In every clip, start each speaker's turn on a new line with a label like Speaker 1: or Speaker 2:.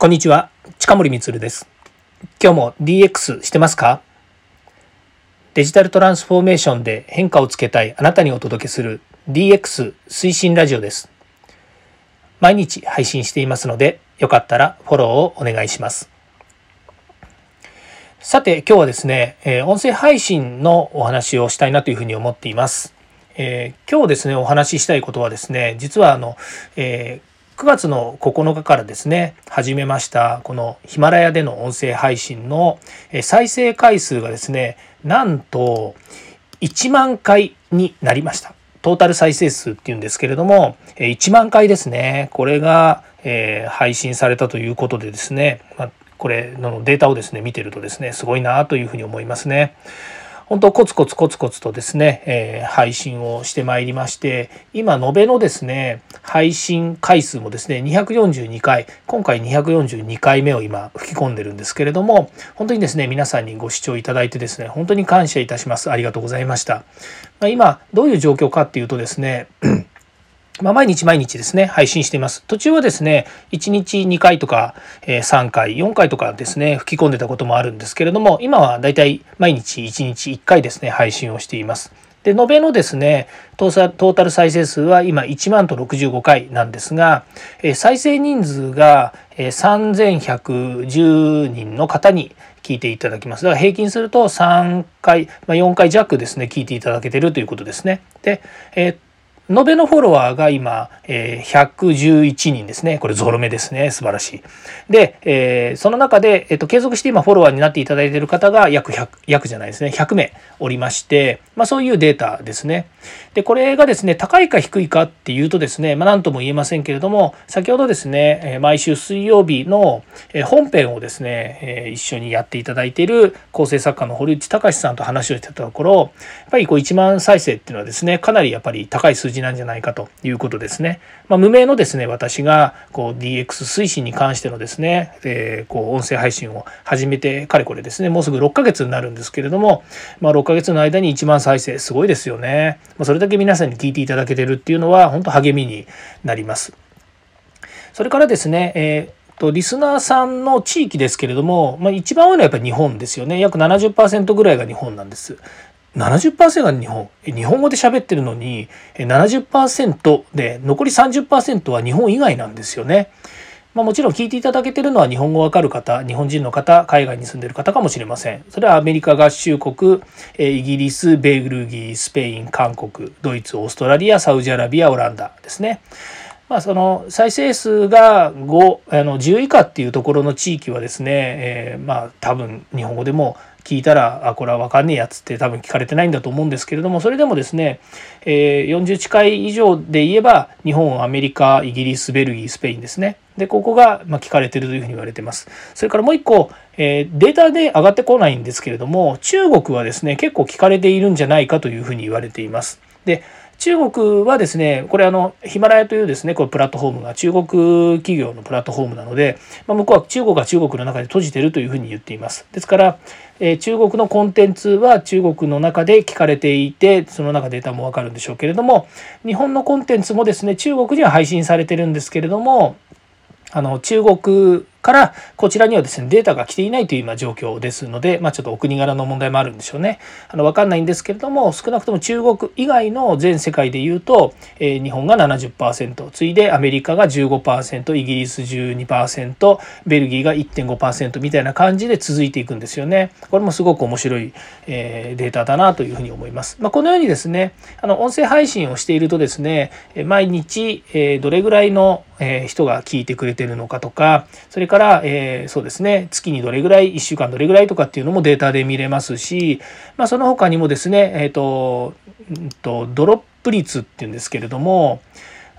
Speaker 1: こんにちは、近森光です。今日も DX してますか？デジタルトランスフォーメーションで変化をつけたいあなたにお届けする DX 推進ラジオです。毎日配信していますので、よかったらフォローをお願いします。さて、今日はですね、え音声配信のお話をしたいなというふうに思っています。えー、今日ですね、お話ししたいことはですね、実はあの、えー9月の9日からですね始めましたこのヒマラヤでの音声配信の再生回数がですねなんと1万回になりましたトータル再生数っていうんですけれども1万回ですねこれが、え配信されたということでですね、まこれのデータをですね見てるとですねすごいなというふうに思いますね。本当コツコツコツコツとですね、えー、配信をしてまいりまして今延べのですね配信回数もですね242回今回242回目を今吹き込んでるんですけれども本当にですね皆さんにご視聴いただいてですね本当に感謝いたします。ありがとうございました、まあ、今どういう状況かっていうとですねまあ、毎日毎日ですね、配信しています。途中はですね、1日2回とか、え3回、4回とかですね、吹き込んでたこともあるんですけれども、今はだいたい毎日1日1回ですね、配信をしています。で、延べのですね、トータル再生数は今1万と65回なんですが、再生人数が3110人の方に聞いていただきます。だから平均すると3回、まあ、4回弱ですね、聞いていただけてるということですね。で、えー延べのフォロワーが今、えー、111人ですね。これゾロ目ですね。素晴らしい。で、えー、その中で、えっ、ー、と、継続して今フォロワーになっていただいている方が約100、約じゃないですね。100名おりまして、まあそういうデータですね。で、これがですね、高いか低いかっていうとですね、まあ何とも言えませんけれども、先ほどですね、毎週水曜日の本編をですね、一緒にやっていただいている構成作家の堀内隆さんと話をしてたところ、やっぱりこう1万再生っていうのはですね、かなりやっぱり高い数字なんじゃないかということですね。まあ、無名のですね、私がこう DX 推進に関してのですね、えー、こう音声配信を始めてかれこれですね、もうすぐ6ヶ月になるんですけれども、まあ、6ヶ月の間に1万再生、すごいですよね。まあ、それだけ皆さんに聞いていただけてるっていうのは、本当励みになります。それからですね、えーとリスナーさんの地域ですけれども、まあ、一番多いのはやっぱり日本ですよね。約70%ぐらいが日本なんです。70%が日本日本語で喋ってるのに70%で残り30%は日本以外なんですよね。まあ、もちろん聞いていただけてるのは日本語わかる方日本人の方海外に住んでる方かもしれません。それはアメリカ合衆国イギリスベルギースペイン韓国ドイツオーストラリアサウジアラビアオランダですね。まあ、その再生数が5あの10以下っていうところの地域はですね、えー、まあ多分日本語でも聞いたらあこれは分かんねえやつって多分聞かれてないんだと思うんですけれどもそれでもですね、えー、40近い以上で言えば日本アメリカイギリスベルギースペインですね。でここがま聞かれてるというふうに言われてます。それからもう一個、えー、データで上がってこないんですけれども中国はですね結構聞かれているんじゃないかというふうに言われています。で中国はですね、これあの、ヒマラヤというですね、これプラットフォームが中国企業のプラットフォームなので、まあ、向こうは中国が中国の中で閉じてるというふうに言っています。ですから、えー、中国のコンテンツは中国の中で聞かれていて、その中データもわかるんでしょうけれども、日本のコンテンツもですね、中国には配信されてるんですけれども、あの、中国からこちらにはですねデータが来ていないという今状況ですので、まあ、ちょっとお国柄の問題もあるんでしょうね。あの分かんないんですけれども少なくとも中国以外の全世界でいうと、えー、日本が70%次いでアメリカが15%イギリス12%ベルギーが1.5%みたいな感じで続いていくんですよね。これもすごく面白い、えー、データだなというふうに思います。まあ、このようにですねあの音声配信をしているとですね毎日、えー、どれぐらいの人が聞いてくれてるのかとかそれから、えー、そうですね、月にどれぐらい、1週間どれぐらいとかっていうのもデータで見れますし、まあ、その他にもですね、えっ、ー、と、と、ドロップ率っていうんですけれども、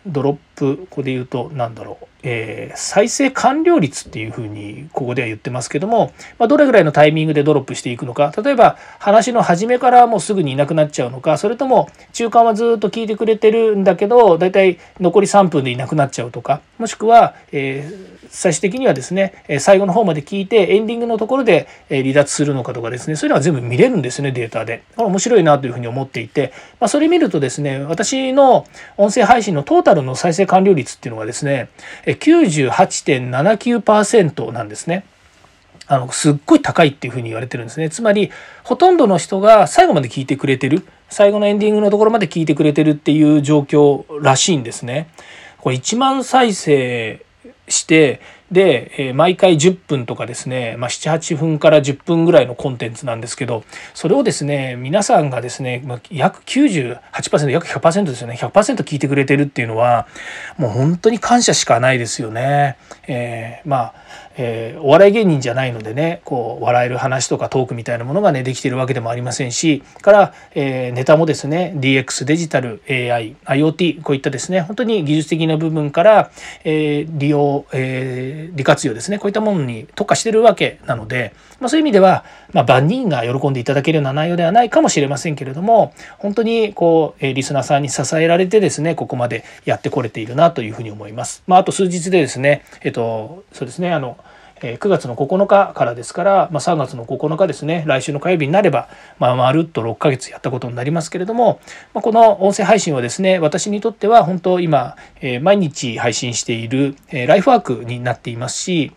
Speaker 1: ドロップ、ここで言うと、何だろう、えー、再生完了率っていうふうにここでは言ってますけども、まあ、どれぐらいのタイミングでドロップしていくのか例えば話の初めからもうすぐにいなくなっちゃうのかそれとも中間はずっと聞いてくれてるんだけどだいたい残り3分でいなくなっちゃうとか、もしくは、えー、最終的にはですね最後の方まで聞いてエンディングのところで離脱するのかとかですねそういうのは全部見れるんですねデータで面白いなというふうに思っていて、まあ、それ見るとですね私の音声配信のトータルの再生完了率っていうのがですね98.79%なんですね。あのすっごい高いっていうふうに言われてるんですねつまりほとんどの人が最後まで聞いてくれてる最後のエンディングのところまで聞いてくれてるっていう状況らしいんですね。これ1万再生してで、え、毎回10分とかですね、まあ、78分から10分ぐらいのコンテンツなんですけどそれをですね皆さんがですね、まあ、約98%約100%ですよね100%聞いてくれてるっていうのはもう本当に感謝しかないですよね。えー、まあえー、お笑い芸人じゃないのでねこう笑える話とかトークみたいなものがねできてるわけでもありませんしから、えー、ネタもですね DX デジタル AIIoT こういったですね本当に技術的な部分から、えー、利用、えー、利活用ですねこういったものに特化してるわけなので、まあ、そういう意味では、まあ、万人が喜んでいただけるような内容ではないかもしれませんけれども本当にこう、えリスナーさんに支えられてですねここまでやってこれているなというふうに思います。まあ、あと数日でですねえっとそうですねの9月の9日からですから、まあ、3月の9日ですね来週の火曜日になれば、まあ、まるっと6ヶ月やったことになりますけれども、まあ、この音声配信はですね私にとっては本当今、え、毎日配信している、え、ライフワークになっていますし、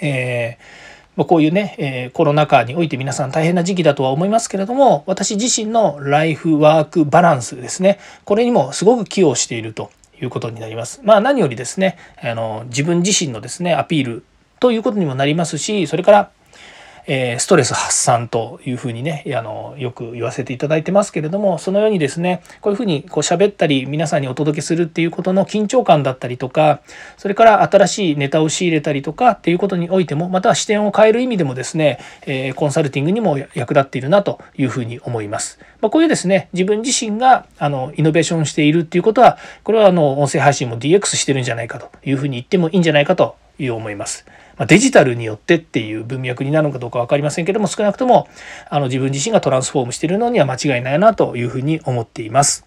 Speaker 1: えーまこういうね、え、コロナ禍において皆さん大変な時期だとは思いますけれども私自身のライフワークバランスですねこれにもすごく寄与していると。いうことになります。まあ何よりですねあの自分自身のですねアピールということにもなりますしそれからえストレス発散というふうにねあのよく言わせていただいてますけれどもそのようにですねこういうふうにこう喋ったり皆さんにお届けするっていうことの緊張感だったりとかそれから新しいネタを仕入れたりとかっていうことにおいてもまたは視点を変える意味でもですね、えコンサルティングにも役立っているなというふうに思います。まあ、こういうですね自分自身があのイノベーションしているっていうことはこれはあの音声配信も DX してるんじゃないかというふうに言ってもいいんじゃないかという思います。まデジタルによってっていう文脈になるのかどうか分かりませんけども少なくともあの自分自身がトランスフォームしているのには間違いないなというふうに思っています。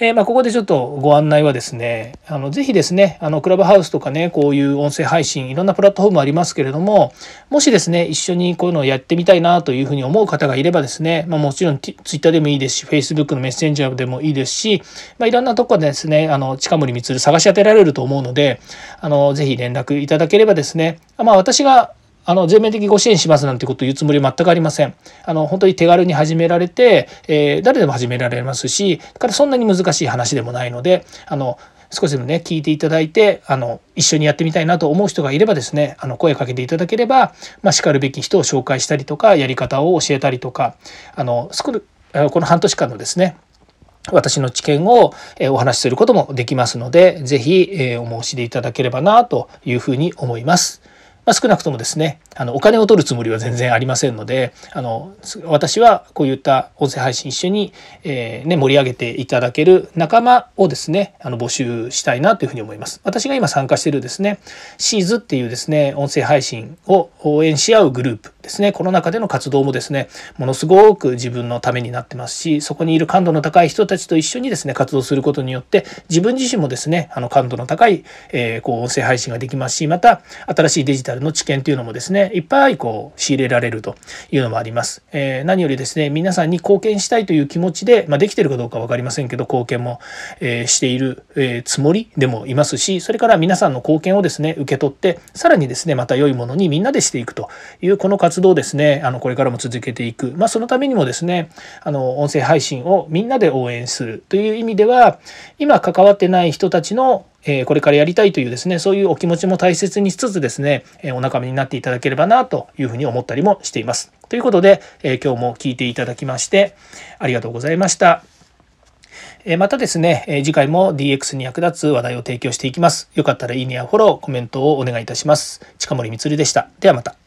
Speaker 1: えー、まあ、ここでちょっとご案内はですね、あの、ぜひですね、あの、クラブハウスとかね、こういう音声配信、いろんなプラットフォームありますけれども、もしですね、一緒にこういうのをやってみたいなというふうに思う方がいればですね、まあ、もちろん Twitter でもいいですし、Facebook のメッセンジャーでもいいですし、まあ、いろんなとこでですね、あの、近森光探し当てられると思うので、あの、ぜひ連絡いただければですね、まあ、私があの全面的ご支援しますなんてことを言うつもりは全くありません。あの本当に手軽に始められて、えー、誰でも始められますしからそんなに難しい話でもないのであの少しでもね聞いていただいてあの一緒にやってみたいなと思う人がいればですねあの声かけていただければ、まあ、しかるべき人を紹介したりとかやり方を教えたりとかあのこの半年間のですね私の知見をお話しすることもできますので、ぜひお申し出いただければなというふうに思います。まあ、少なくともですねあのお金を取るつもりは全然ありませんのであの私はこういった音声配信一緒に、えー、ね、盛り上げていただける仲間をですねあの募集したいなというふうに思います。私が今参加しているですねシーズっていうですね音声配信を応援し合うグループですねこの中での活動もですねものすごく自分のためになってますしそこにいる感度の高い人たちと一緒にですね活動することによって自分自身もですねあの感度の高い、えー、こう音声配信ができますしまた新しいデジタルの知見というのもですねいっぱいこう仕入れられるというのもあります。えー、何よりですね皆さんに貢献したいという気持ちで、まあ、できてるかどうか分かりませんけど貢献も、えー、している、えつもりでもいますしそれから皆さんの貢献をですね受け取ってさらにですねまた良いものにみんなでしていくというこの活動動ですねあのこれからも続けていく、まあ、そのためにもですねあの音声配信をみんなで応援するという意味では今関わってない人たちのえこれからやりたいというですねそういうお気持ちも大切にしつつですね、えお仲間になっていただければなというふうに思ったりもしています。ということで、え今日も聞いていただきましてありがとうございました。またですね、次回も DX に役立つ話題を提供していきます。よかったらいいねやフォロー、コメントをお願いいたします。近森光でした。ではまた。